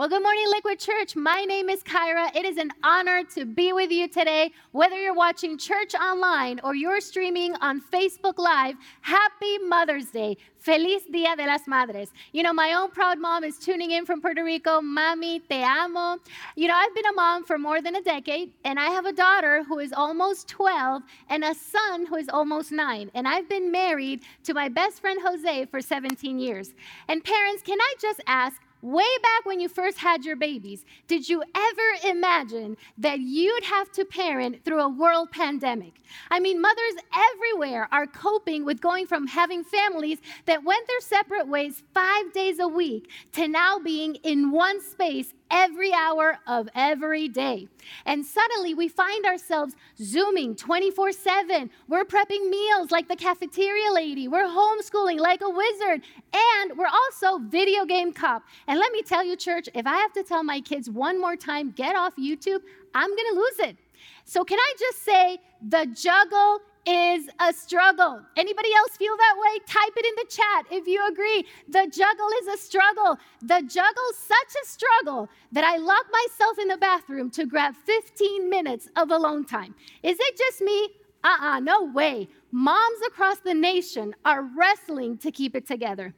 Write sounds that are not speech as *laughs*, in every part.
Well, good morning, Liquid Church. My name is Kyra. It is an honor to be with you today. Whether you're watching church online or you're streaming on Facebook Live, happy Mother's Day. Feliz Dia de las Madres. You know, my own proud mom is tuning in from Puerto Rico. Mami, te amo. You know, I've been a mom for more than a decade, and I have a daughter who is almost 12 and a son who is almost nine. And I've been married to my best friend Jose for 17 years. And parents, can I just ask, way back when you first had your babies, did you ever imagine that you'd have to parent through a world pandemic? I mean, mothers everywhere are coping with going from having families that went their separate ways five days a week to now being in one space every hour of every day. And suddenly we find ourselves Zooming 24 7. We're prepping meals like the cafeteria lady. We're homeschooling like a wizard. And we're also video game cop. And let me tell you, church, if I have to tell my kids one more time, get off YouTube, I'm going to lose it. So, can I just say the juggle is a struggle. Anybody else feel that way? Type it in the chat if you agree. The juggle is a struggle. The juggle's such a struggle that I lock myself in the bathroom to grab 15 minutes of alone time. Is it just me? Uh uh no way. Moms across the nation are wrestling to keep it together.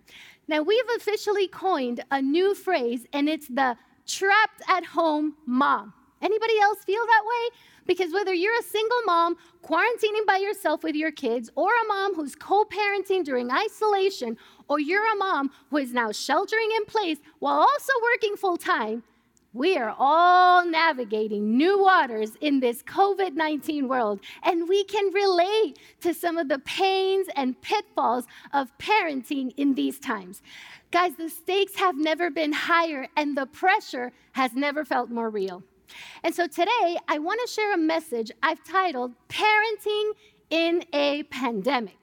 Now, we've officially coined a new phrase, and it's the trapped at home mom. Anybody else feel that way? Because whether you're a single mom quarantining by yourself with your kids, or a mom who's co parenting during isolation, or you're a mom who is now sheltering in place while also working full time, we are all navigating new waters in this COVID 19 world, and we can relate to some of the pains and pitfalls of parenting in these times. Guys, the stakes have never been higher, and the pressure has never felt more real. And so today, I want to share a message I've titled Parenting in a Pandemic.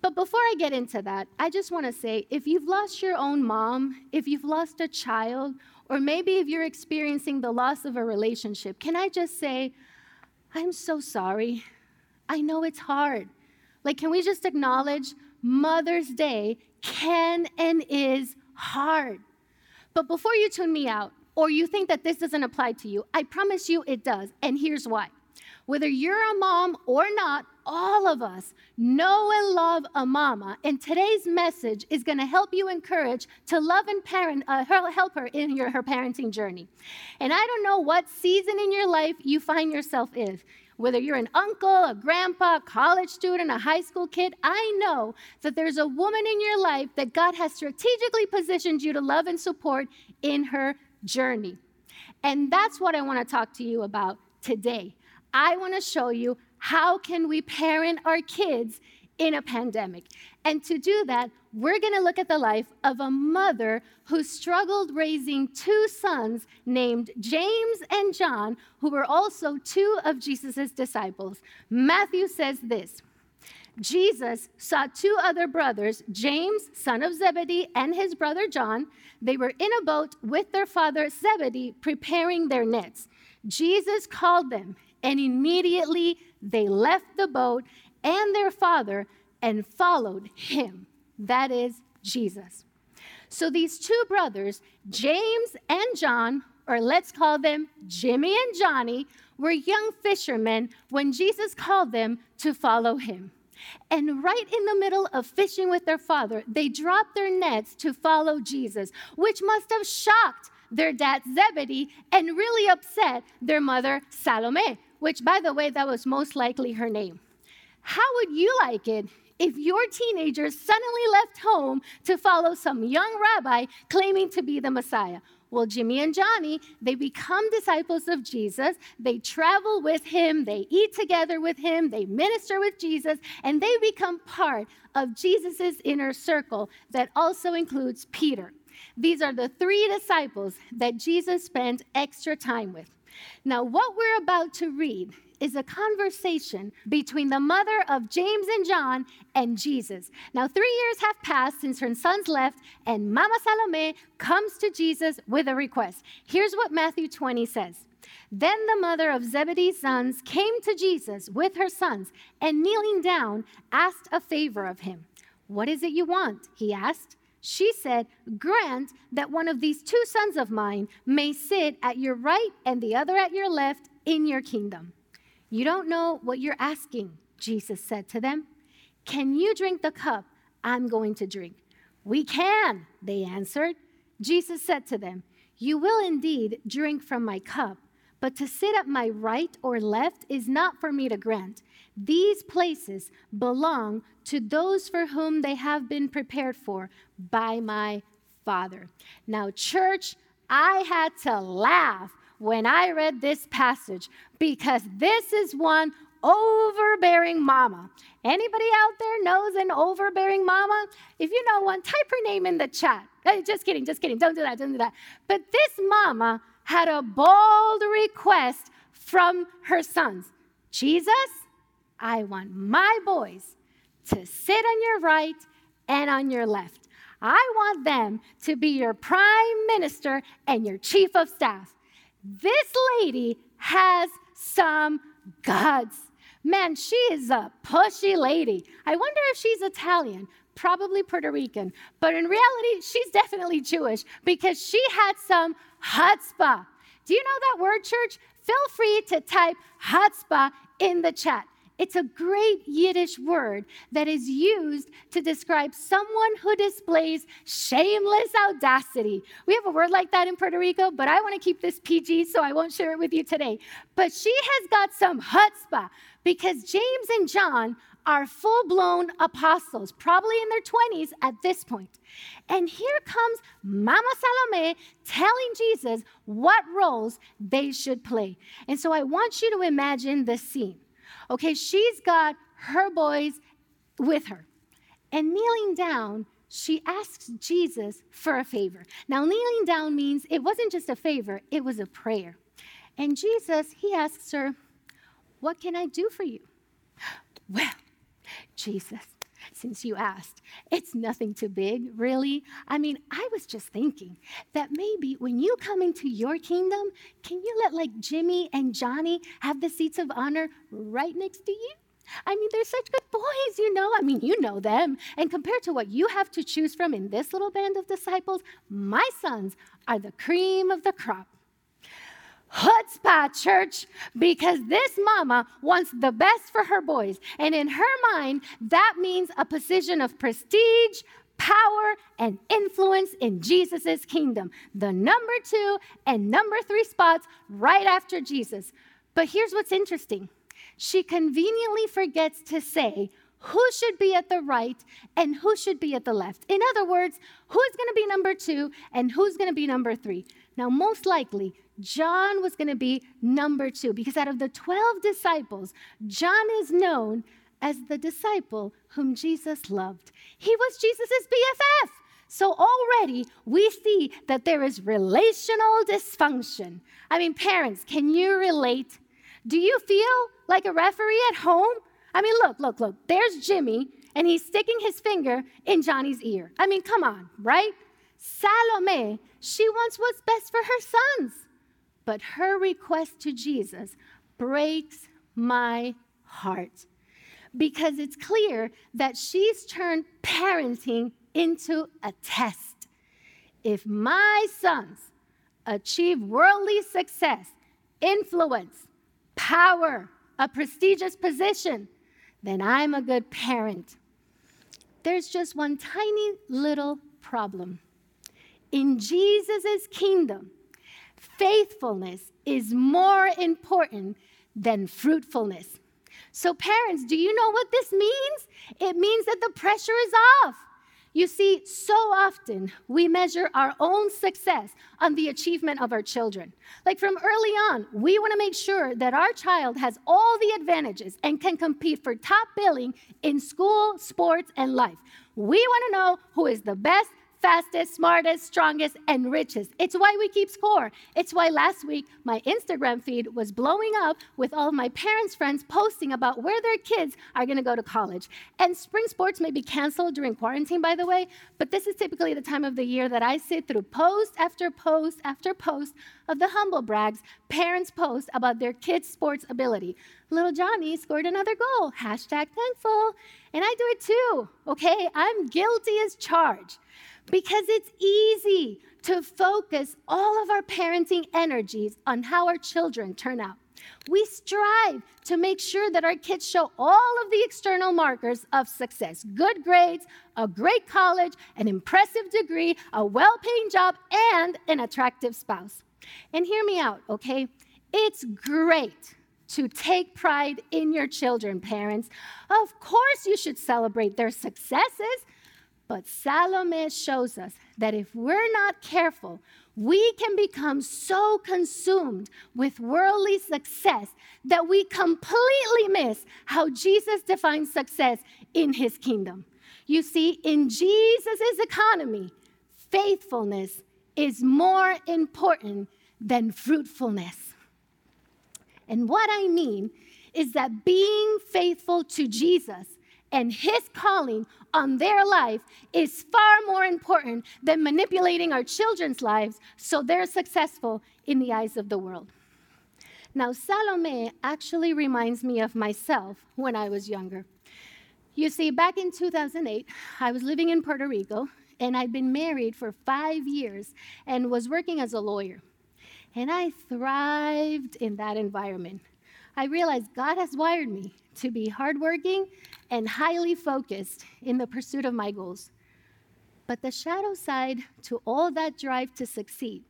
But before I get into that, I just want to say if you've lost your own mom, if you've lost a child, or maybe if you're experiencing the loss of a relationship, can I just say, I'm so sorry. I know it's hard. Like, can we just acknowledge Mother's Day can and is hard? But before you tune me out, or you think that this doesn't apply to you, I promise you it does. And here's why. Whether you're a mom or not, all of us know and love a mama. And today's message is going to help you encourage to love and parent, uh, help her in your, her parenting journey. And I don't know what season in your life you find yourself in. Whether you're an uncle, a grandpa, a college student, a high school kid, I know that there's a woman in your life that God has strategically positioned you to love and support in her journey. And that's what I want to talk to you about today. I want to show you how can we parent our kids in a pandemic. And to do that, we're going to look at the life of a mother who struggled raising two sons named James and John, who were also two of Jesus' disciples. Matthew says this Jesus saw two other brothers, James, son of Zebedee, and his brother John. They were in a boat with their father Zebedee preparing their nets. Jesus called them, and immediately they left the boat and their father and followed him. That is Jesus. So these two brothers, James and John, or let's call them Jimmy and Johnny, were young fishermen when Jesus called them to follow him. And right in the middle of fishing with their father, they dropped their nets to follow Jesus, which must have shocked their dad Zebedee and really upset their mother Salome, which, by the way, that was most likely her name. How would you like it if your teenagers suddenly left home to follow some young rabbi claiming to be the Messiah? Well, Jimmy and Johnny, they become disciples of Jesus. They travel with him, they eat together with him, they minister with Jesus, and they become part of Jesus' inner circle that also includes Peter. These are the three disciples that Jesus spent extra time with. Now, what we're about to read is a conversation between the mother of James and John and Jesus. Now, three years have passed since her sons left, and Mama Salome comes to Jesus with a request. Here's what Matthew 20 says. Then the mother of Zebedee's sons came to Jesus with her sons and kneeling down asked a favor of him. What is it you want? He asked. She said, Grant that one of these two sons of mine may sit at your right and the other at your left in your kingdom. You don't know what you're asking, Jesus said to them. Can you drink the cup I'm going to drink? We can, they answered. Jesus said to them, You will indeed drink from my cup, but to sit at my right or left is not for me to grant. These places belong to those for whom they have been prepared for by my Father. Now, church, I had to laugh when I read this passage because this is one overbearing mama. Anybody out there knows an overbearing mama? If you know one, type her name in the chat. Hey, just kidding, just kidding. Don't do that, don't do that. But this mama had a bold request from her sons Jesus, I want my boys to sit on your right and on your left. I want them to be your prime minister and your chief of staff. This lady has some guts. Man, she is a pushy lady. I wonder if she's Italian, probably Puerto Rican, but in reality, she's definitely Jewish because she had some chutzpah. Do you know that word, church? Feel free to type chutzpah in the chat. It's a great Yiddish word that is used to describe someone who displays shameless audacity. We have a word like that in Puerto Rico, but I want to keep this PG, so I won't share it with you today. But she has got some chutzpah because James and John are full blown apostles, probably in their 20s at this point. And here comes Mama Salome telling Jesus what roles they should play. And so I want you to imagine the scene. Okay, she's got her boys with her. And kneeling down, she asks Jesus for a favor. Now, kneeling down means it wasn't just a favor, it was a prayer. And Jesus, he asks her, What can I do for you? Well, Jesus, since you asked, it's nothing too big, really. I mean, I was just thinking that maybe when you come into your kingdom, can you let like Jimmy and Johnny have the seats of honor right next to you? I mean, they're such good boys, you know. I mean, you know them. And compared to what you have to choose from in this little band of disciples, my sons are the cream of the crop chutzpah, church, because this mama wants the best for her boys. And in her mind, that means a position of prestige, power, and influence in Jesus' kingdom. The number two and number three spots right after Jesus. But here's what's interesting she conveniently forgets to say who should be at the right and who should be at the left. In other words, who's going to be number two and who's going to be number three. Now, most likely, John was going to be number two because out of the 12 disciples, John is known as the disciple whom Jesus loved. He was Jesus' BFF. So already we see that there is relational dysfunction. I mean, parents, can you relate? Do you feel like a referee at home? I mean, look, look, look. There's Jimmy, and he's sticking his finger in Johnny's ear. I mean, come on, right? Salome, she wants what's best for her sons. But her request to Jesus breaks my heart because it's clear that she's turned parenting into a test. If my sons achieve worldly success, influence, power, a prestigious position, then I'm a good parent. There's just one tiny little problem. In Jesus' kingdom, faithfulness is more important than fruitfulness. So, parents, do you know what this means? It means that the pressure is off. You see, so often we measure our own success on the achievement of our children. Like from early on, we want to make sure that our child has all the advantages and can compete for top billing in school, sports, and life. We want to know who is the best fastest, smartest, strongest, and richest. It's why we keep score. It's why last week my Instagram feed was blowing up with all my parents' friends posting about where their kids are going to go to college. And spring sports may be canceled during quarantine, by the way, but this is typically the time of the year that I sit through post after post after post of the humble brags parents post about their kids' sports ability. Little Johnny scored another goal, hashtag thankful. And I do it too, okay? I'm guilty as charged. Because it's easy to focus all of our parenting energies on how our children turn out. We strive to make sure that our kids show all of the external markers of success good grades, a great college, an impressive degree, a well paying job, and an attractive spouse. And hear me out, okay? It's great to take pride in your children, parents. Of course, you should celebrate their successes. But Salome shows us that if we're not careful, we can become so consumed with worldly success that we completely miss how Jesus defines success in his kingdom. You see, in Jesus' economy, faithfulness is more important than fruitfulness. And what I mean is that being faithful to Jesus and his calling on their life is far more important than manipulating our children's lives so they're successful in the eyes of the world. Now, Salome actually reminds me of myself when I was younger. You see, back in 2008, I was living in Puerto Rico and I'd been married for five years and was working as a lawyer. And I thrived in that environment. I realized God has wired me to be hardworking and highly focused in the pursuit of my goals. But the shadow side to all that drive to succeed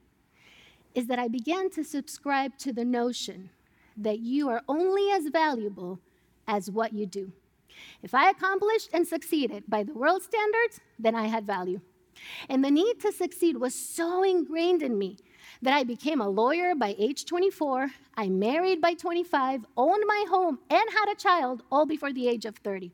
is that I began to subscribe to the notion that you are only as valuable as what you do. If I accomplished and succeeded by the world standards, then I had value. And the need to succeed was so ingrained in me that I became a lawyer by age 24, I married by 25, owned my home, and had a child all before the age of 30.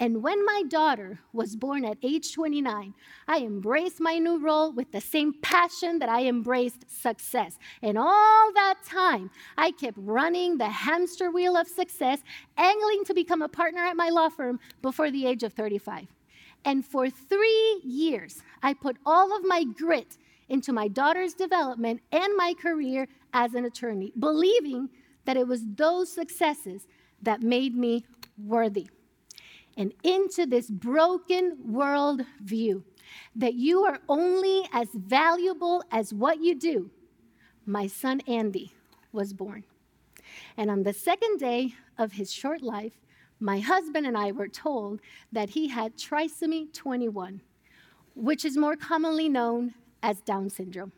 And when my daughter was born at age 29, I embraced my new role with the same passion that I embraced success. And all that time, I kept running the hamster wheel of success, angling to become a partner at my law firm before the age of 35. And for three years, I put all of my grit into my daughter's development and my career as an attorney, believing that it was those successes that made me worthy. And into this broken world view that you are only as valuable as what you do, my son Andy was born. And on the second day of his short life, my husband and I were told that he had trisomy 21, which is more commonly known as Down syndrome.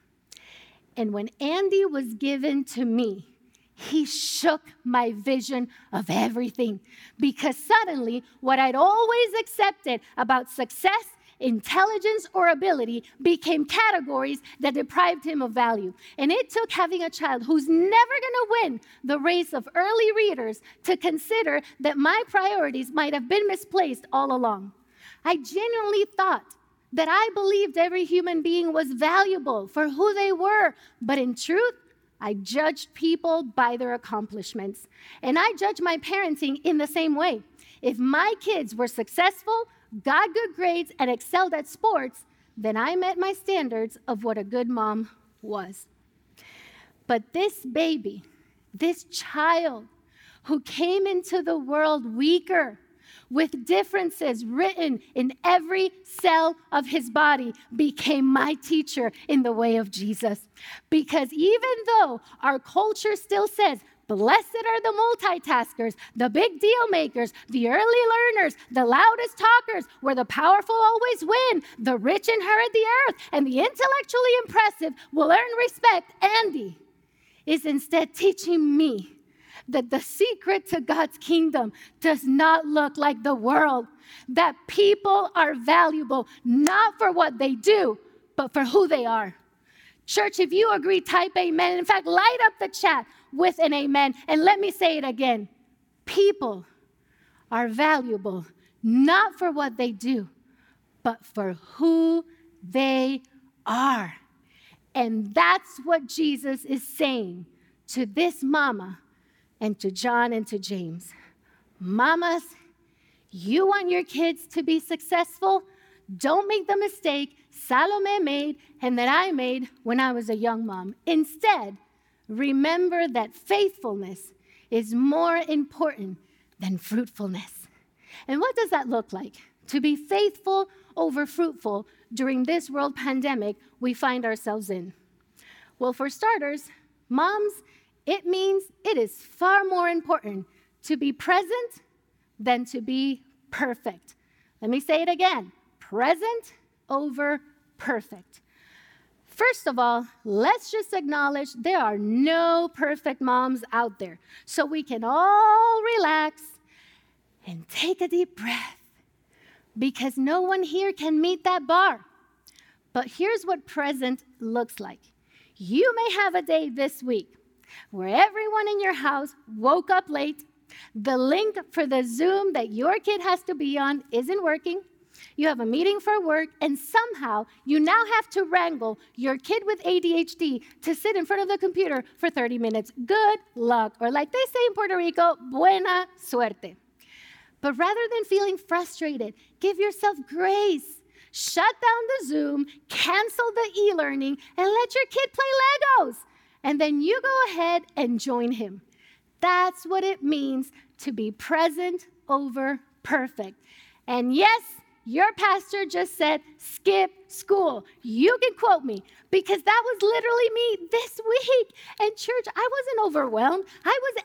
And when Andy was given to me, he shook my vision of everything because suddenly what I'd always accepted about success, intelligence, or ability became categories that deprived him of value. And it took having a child who's never going to win the race of early readers to consider that my priorities might have been misplaced all along. I genuinely thought that I believed every human being was valuable for who they were, but in truth, I judged people by their accomplishments. And I judge my parenting in the same way. If my kids were successful, got good grades, and excelled at sports, then I met my standards of what a good mom was. But this baby, this child who came into the world weaker, with differences written in every cell of his body, became my teacher in the way of Jesus. Because even though our culture still says, Blessed are the multitaskers, the big deal makers, the early learners, the loudest talkers, where the powerful always win, the rich inherit the earth, and the intellectually impressive will earn respect. Andy is instead teaching me that the secret to God's kingdom does not look like the world, that people are valuable not for what they do, but for who they are. Church, if you agree, type amen. In fact, light up the chat with an amen. And let me say it again people are valuable not for what they do, but for who they are. And that's what Jesus is saying to this mama and to John and to James. Mamas, you want your kids to be successful? Don't make the mistake Salome made and that I made when I was a young mom. Instead, remember that faithfulness is more important than fruitfulness. And what does that look like? to be faithful over fruitful during this world pandemic we find ourselves in? Well, for starters, moms, it means it is far more important to be present than to be perfect. Let me say it again present over perfect. First of all, let's just acknowledge there are no perfect moms out there. So we can all relax and take a deep breath because no one here can meet that bar. But here's what present looks like you may have a day this week where everyone in your house woke up late, the link for the Zoom that your kid has to be on isn't working you have a meeting for work, and somehow you now have to wrangle your kid with ADHD to sit in front of the computer for 30 minutes. Good luck. Or, like they say in Puerto Rico, buena suerte. But rather than feeling frustrated, give yourself grace. Shut down the Zoom, cancel the e learning, and let your kid play Legos. And then you go ahead and join him. That's what it means to be present over perfect. And yes, your pastor just said, skip school. You can quote me because that was literally me this *laughs* week. And, church, I wasn't overwhelmed, I was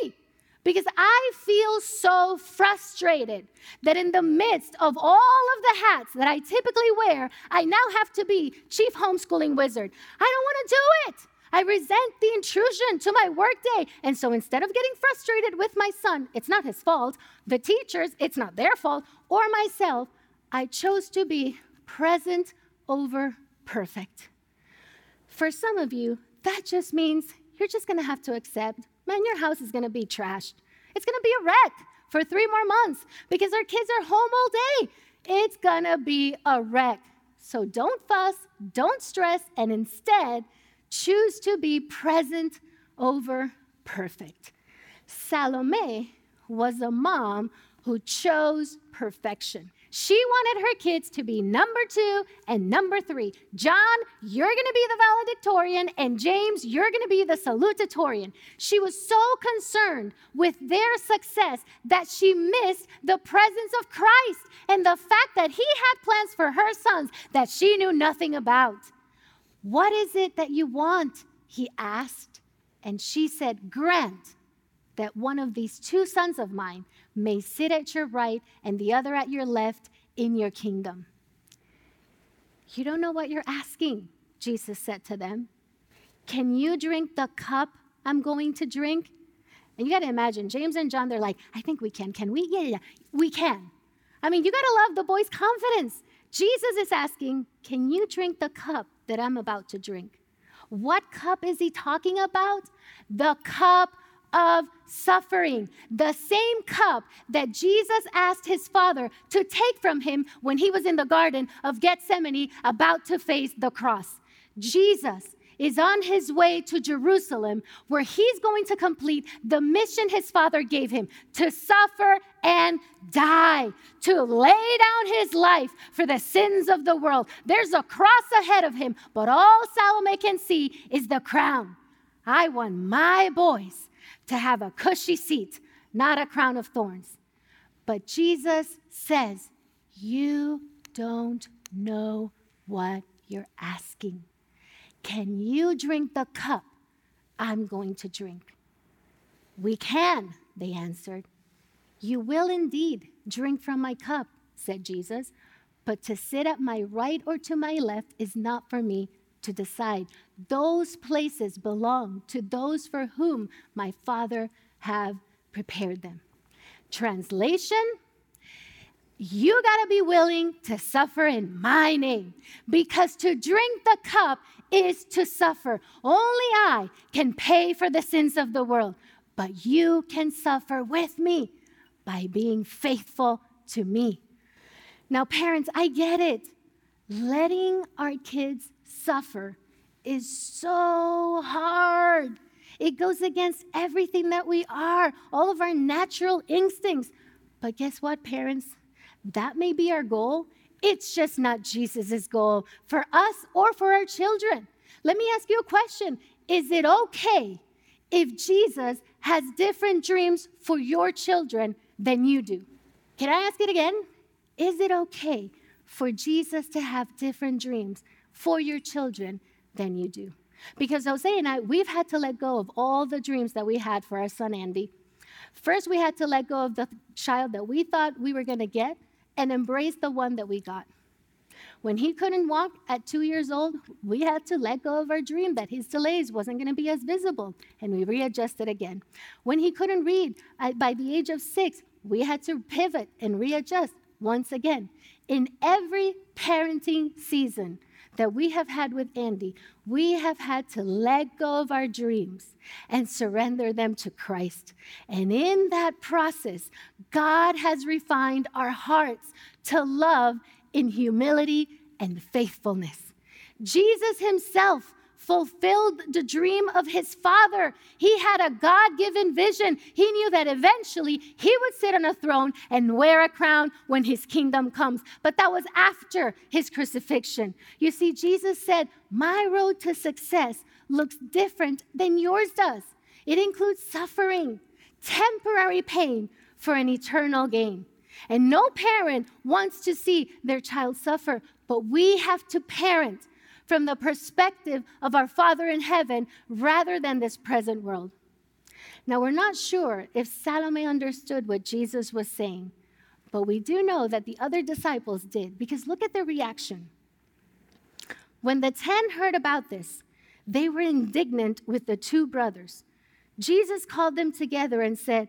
angry because I feel so frustrated that in the midst of all of the hats that I typically wear, I now have to be chief homeschooling wizard. I don't want to do it. I resent the intrusion to my workday. And so instead of getting frustrated with my son, it's not his fault, the teachers, it's not their fault, or myself, I chose to be present over perfect. For some of you, that just means you're just gonna have to accept, man, your house is gonna be trashed. It's gonna be a wreck for three more months because our kids are home all day. It's gonna be a wreck. So don't fuss, don't stress, and instead, Choose to be present over perfect. Salome was a mom who chose perfection. She wanted her kids to be number two and number three. John, you're going to be the valedictorian, and James, you're going to be the salutatorian. She was so concerned with their success that she missed the presence of Christ and the fact that he had plans for her sons that she knew nothing about. What is it that you want? He asked. And she said, Grant that one of these two sons of mine may sit at your right and the other at your left in your kingdom. You don't know what you're asking, Jesus said to them. Can you drink the cup I'm going to drink? And you got to imagine, James and John, they're like, I think we can. Can we? Yeah, yeah, we can. I mean, you got to love the boy's confidence. Jesus is asking, Can you drink the cup that I'm about to drink? What cup is he talking about? The cup of suffering, the same cup that Jesus asked his father to take from him when he was in the Garden of Gethsemane about to face the cross. Jesus is on his way to Jerusalem, where he's going to complete the mission his father gave him to suffer and die, to lay down his life for the sins of the world. There's a cross ahead of him, but all Salome can see is the crown. I want my boys to have a cushy seat, not a crown of thorns. But Jesus says, You don't know what you're asking. Can you drink the cup I'm going to drink? We can, they answered. You will indeed drink from my cup, said Jesus, but to sit at my right or to my left is not for me to decide. Those places belong to those for whom my Father have prepared them. Translation you got to be willing to suffer in my name because to drink the cup is to suffer. Only I can pay for the sins of the world, but you can suffer with me by being faithful to me. Now, parents, I get it. Letting our kids suffer is so hard. It goes against everything that we are, all of our natural instincts. But guess what, parents? That may be our goal. It's just not Jesus' goal for us or for our children. Let me ask you a question Is it okay if Jesus has different dreams for your children than you do? Can I ask it again? Is it okay for Jesus to have different dreams for your children than you do? Because Jose and I, we've had to let go of all the dreams that we had for our son Andy. First, we had to let go of the child that we thought we were going to get and embrace the one that we got. When he couldn't walk at two years old, we had to let go of our dream that his delays wasn't going to be as visible, and we readjusted again. When he couldn't read by the age of six, we had to pivot and readjust once again. In every parenting season that we have had with Andy, we have had to let go of our dreams and surrender them to Christ. And in that process, God has refined our hearts to love in humility and faithfulness. Jesus himself fulfilled the dream of his father. He had a God given vision. He knew that eventually he would sit on a throne and wear a crown when his kingdom comes. But that was after his crucifixion. You see, Jesus said, My road to success looks different than yours does. It includes suffering, temporary pain for an eternal gain. And no parent wants to see their child suffer, but we have to parent from the perspective of our Father in heaven rather than this present world. Now, we're not sure if Salome understood what Jesus was saying, but we do know that the other disciples did because look at their reaction. When the ten heard about this, they were indignant with the two brothers. Jesus called them together and said,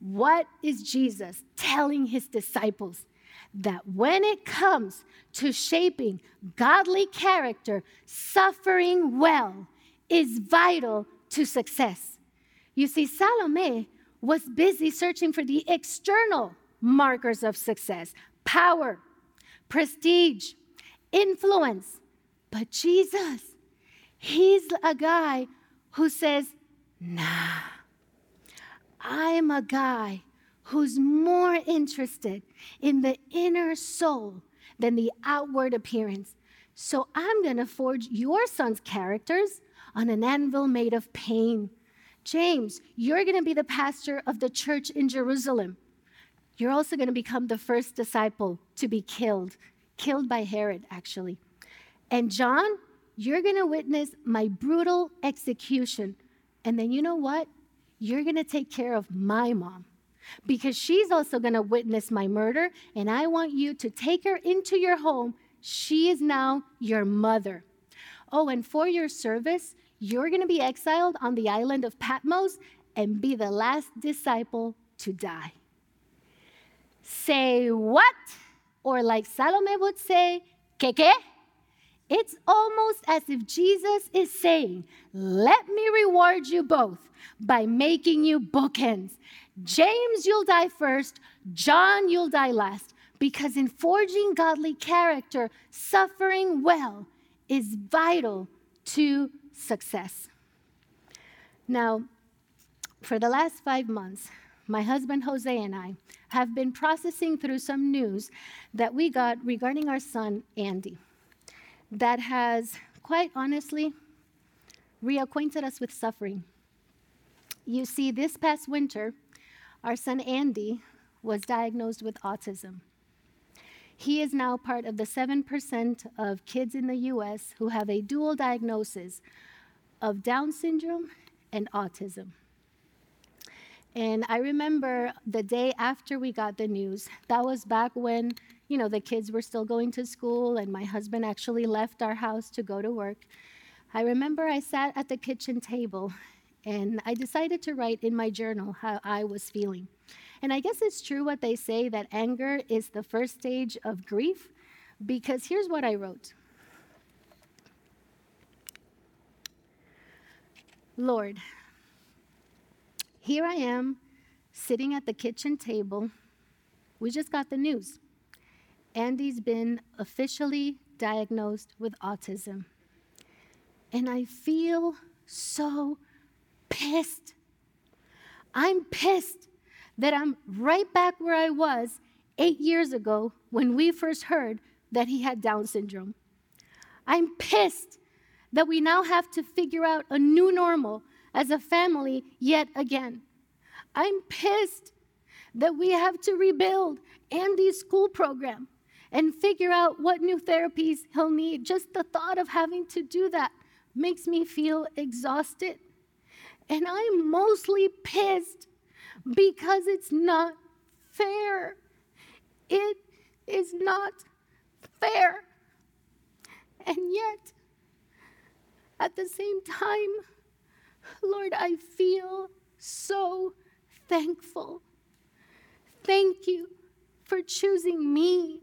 What is Jesus telling his disciples? That when it comes to shaping godly character, suffering well is vital to success. You see, Salome was busy searching for the external markers of success power, prestige, influence. But Jesus, he's a guy who says, nah I'm a guy who's more interested in the inner soul than the outward appearance. So I'm going to forge your son's characters on an anvil made of pain. James, you're going to be the pastor of the church in Jerusalem. You're also going to become the first disciple to be killed, killed by Herod, actually. And John, you're going to witness my brutal execution. And then you know what? You're going to take care of my mom because she's also going to witness my murder, and I want you to take her into your home. She is now your mother. Oh, and for your service, you're going to be exiled on the island of Patmos and be the last disciple to die. Say what? Or like Salome would say, que que? It's almost as if Jesus is saying, Let me reward you both by making you bookends. James, you'll die first. John, you'll die last. Because in forging godly character, suffering well is vital to success. Now, for the last five months, my husband Jose and I have been processing through some news that we got regarding our son Andy that has, quite honestly, reacquainted us with suffering. You see, this past winter, our son Andy was diagnosed with autism. He is now part of the 7% of kids in the US who have a dual diagnosis of Down syndrome and autism. And I remember the day after we got the news, that was back when you know, the kids were still going to school, and my husband actually left our house to go to work. I remember I sat at the kitchen table and I decided to write in my journal how I was feeling. And I guess it's true what they say that anger is the first stage of grief, because here's what I wrote Lord, here I am sitting at the kitchen table. We just got the news. Andy's been officially diagnosed with autism. And I feel so pissed. I'm pissed that I'm right back where I was eight years ago when we first heard that he had Down syndrome. I'm pissed that we now have to figure out a new normal as a family yet again. I'm pissed that we have to rebuild Andy's school program and figure out what new therapies he'll need. Just the thought of having to do that makes me feel exhausted. And I'm mostly pissed because it's not fair. It is not fair. And yet, at the same time, Lord, I feel so thankful. Thank you for choosing me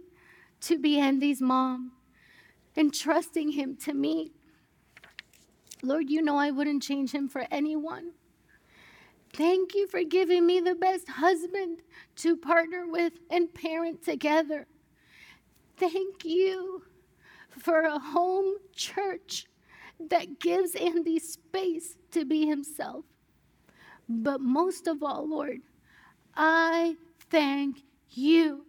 to be Andy's mom and trusting him to me. Lord, you know I wouldn't change him for anyone. Thank you for giving me the best husband to partner with and parent together. Thank you for a home church that gives Andy space to be himself. But most of all, Lord, I thank you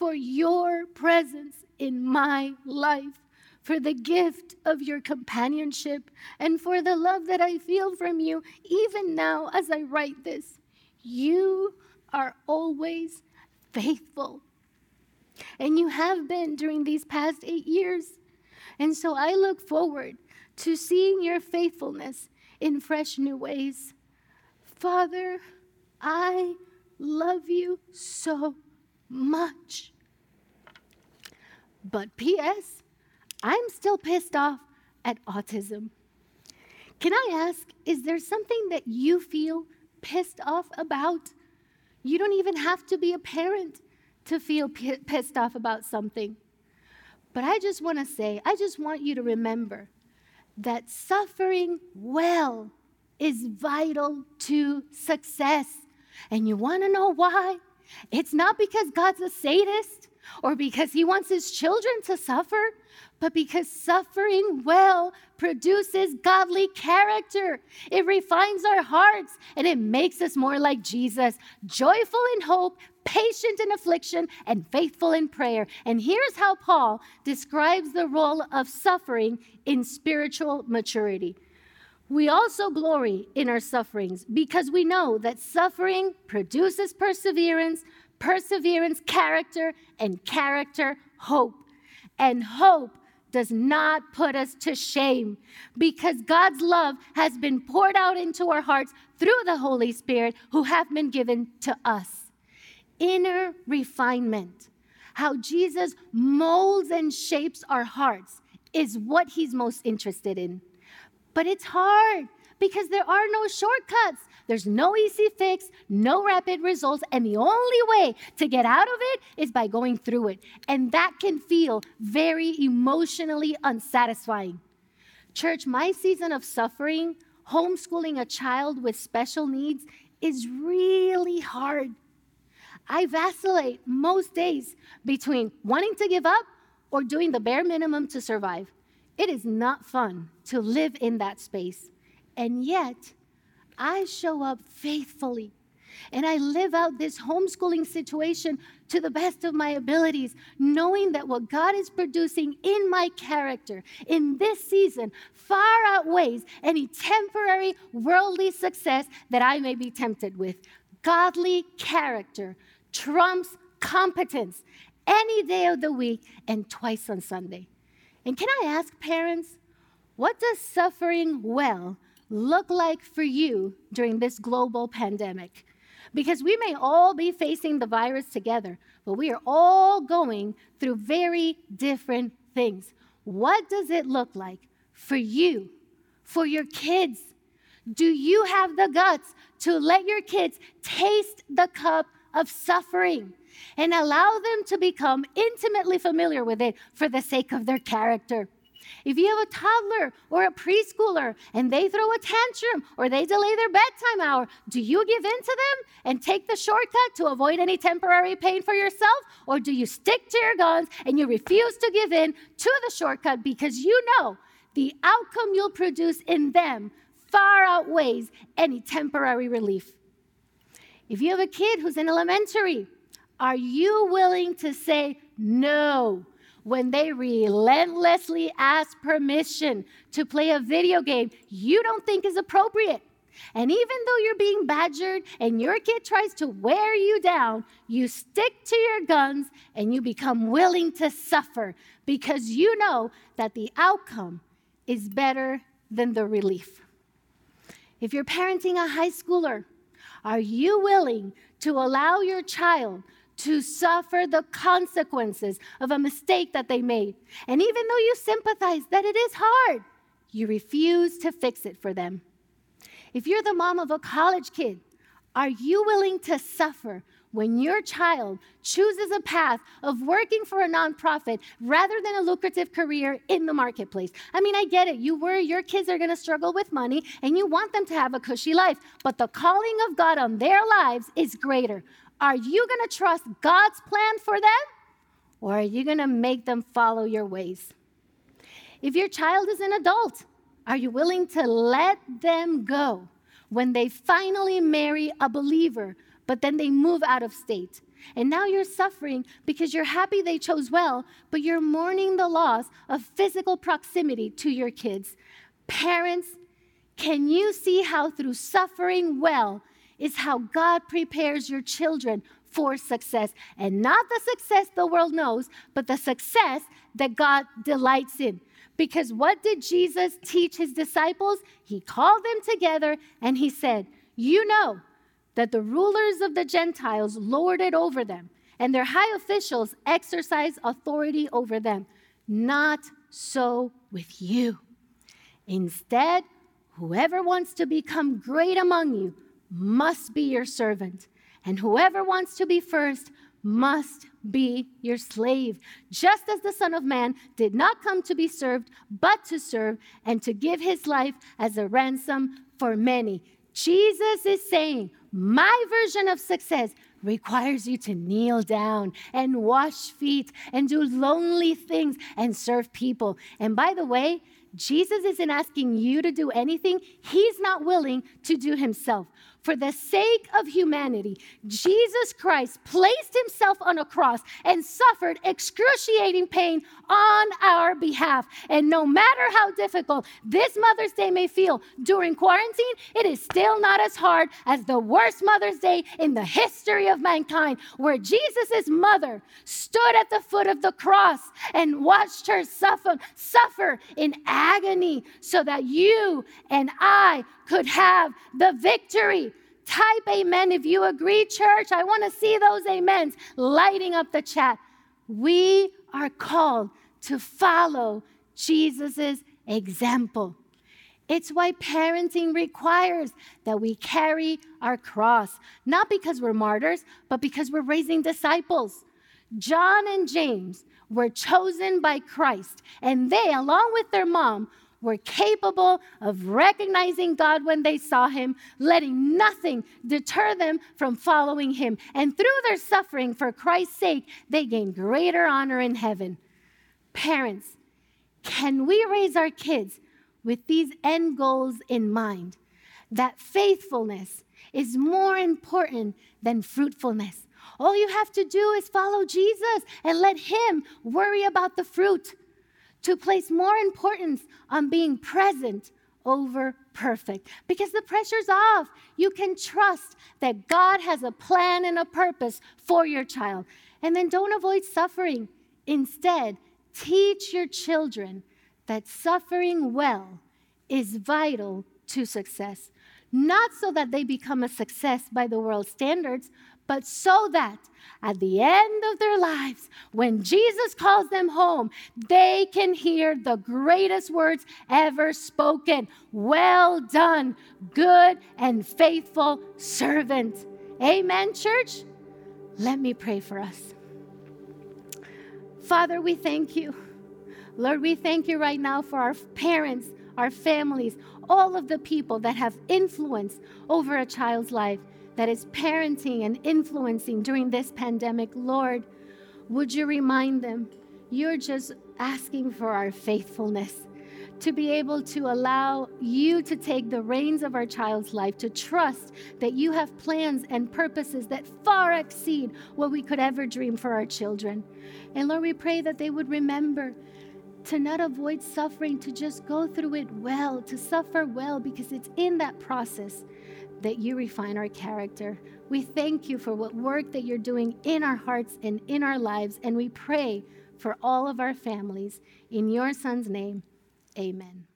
for your presence in my life, for the gift of your companionship, and for the love that I feel from you, even now as I write this. You are always faithful. And you have been during these past eight years. And so I look forward to seeing your faithfulness in fresh new ways. Father, I love you so much. But P.S., I'm still pissed off at autism. Can I ask, is there something that you feel pissed off about? You don't even have to be a parent to feel p- pissed off about something. But I just want to say, I just want you to remember that suffering well is vital to success. And you want to know why? It's not because God's a sadist or because he wants his children to suffer, but because suffering well produces godly character. It refines our hearts and it makes us more like Jesus, joyful in hope, patient in affliction, and faithful in prayer. And here's how Paul describes the role of suffering in spiritual maturity. We also glory in our sufferings because we know that suffering produces perseverance, perseverance, character, and character, hope. And hope does not put us to shame because God's love has been poured out into our hearts through the Holy Spirit who have been given to us. Inner refinement, how Jesus molds and shapes our hearts, is what he's most interested in. But it's hard because there are no shortcuts. There's no easy fix, no rapid results, and the only way to get out of it is by going through it. And that can feel very emotionally unsatisfying. Church, my season of suffering, homeschooling a child with special needs, is really hard. I vacillate most days between wanting to give up or doing the bare minimum to survive. It is not fun to live in that space. And yet, I show up faithfully and I live out this homeschooling situation to the best of my abilities, knowing that what God is producing in my character in this season far outweighs any temporary worldly success that I may be tempted with. Godly character trumps competence any day of the week and twice on Sunday. And can I ask parents, what does suffering well look like for you during this global pandemic? Because we may all be facing the virus together, but we are all going through very different things. What does it look like for you, for your kids? Do you have the guts to let your kids taste the cup of suffering and allow them to become intimately familiar with it for the sake of their character? If you have a toddler or a preschooler and they throw a tantrum or they delay their bedtime hour, do you give in to them and take the shortcut to avoid any temporary pain for yourself? Or do you stick to your guns and you refuse to give in to the shortcut because you know the outcome you'll produce in them far outweighs any temporary relief? If you have a kid who's in elementary, are you willing to say no when they relentlessly ask permission to play a video game you don't think is appropriate? And even though you're being badgered and your kid tries to wear you down, you stick to your guns and you become willing to suffer because you know that the outcome is better than the relief. If you're parenting a high schooler, are you willing to allow your child to suffer the consequences of a mistake that they made? And even though you sympathize that it is hard, you refuse to fix it for them. If you're the mom of a college kid, are you willing to suffer when your child chooses a path of working for a nonprofit rather than a lucrative career in the marketplace. I mean, I get it. You worry your kids are going to struggle with money and you want them to have a cushy life, but the calling of God on their lives is greater. Are you going to trust God's plan for them or are you going to make them follow your ways? If your child is an adult, are you willing to let them go when they finally marry a believer but then they move out of state. And now you're suffering because you're happy they chose well, but you're mourning the loss of physical proximity to your kids. Parents, can you see how through suffering well is how God prepares your children for success? And not the success the world knows, but the success that God delights in. Because what did Jesus teach his disciples? He called them together and he said, You know, that the rulers of the Gentiles lord it over them, and their high officials exercise authority over them. Not so with you. Instead, whoever wants to become great among you must be your servant, and whoever wants to be first must be your slave, just as the Son of Man did not come to be served, but to serve and to give his life as a ransom for many. Jesus is saying, my version of success requires you to kneel down and wash feet and do lonely things and serve people. And by the way, Jesus isn't asking you to do anything he's not willing to do himself for the sake of humanity, Jesus Christ placed himself on a cross and suffered excruciating pain on our behalf. And no matter how difficult this Mother's Day may feel during quarantine, it is still not as hard as the worst Mother's Day in the history of mankind, where Jesus' mother stood at the foot of the cross and watched her suffer, suffer in agony so that you and I could have the victory. Type amen if you agree, church. I want to see those amens lighting up the chat. We are called to follow Jesus' example. It's why parenting requires that we carry our cross, not because we're martyrs, but because we're raising disciples. John and James were chosen by Christ, and they, along with their mom, were capable of recognizing God when they saw Him, letting nothing deter them from following Him. And through their suffering for Christ's sake, they gained greater honor in heaven. Parents, can we raise our kids with these end goals in mind? That faithfulness is more important than fruitfulness. All you have to do is follow Jesus and let Him worry about the fruit to place more importance on being present over perfect because the pressure's off. You can trust that God has a plan and a purpose for your child. And then don't avoid suffering. Instead, teach your children that suffering well is vital to success. Not so that they become a success by the world's standards, but so that at the end of their lives, when Jesus calls them home, they can hear the greatest words ever spoken Well done, good and faithful servant. Amen, church? Let me pray for us. Father, we thank you. Lord, we thank you right now for our parents, our families, all of the people that have influence over a child's life that is parenting and influencing during this pandemic. Lord, would you remind them you're just asking for our faithfulness? to be able to allow you to take the reins of our child's life, to trust that you have plans and purposes that far exceed what we could ever dream for our children. And Lord, we pray that they would remember to not avoid suffering, to just go through it well, to suffer well, because it's in that process that you refine our character. We thank you for what work that you're doing in our hearts and in our lives, and we pray for all of our families. In your son's name, amen.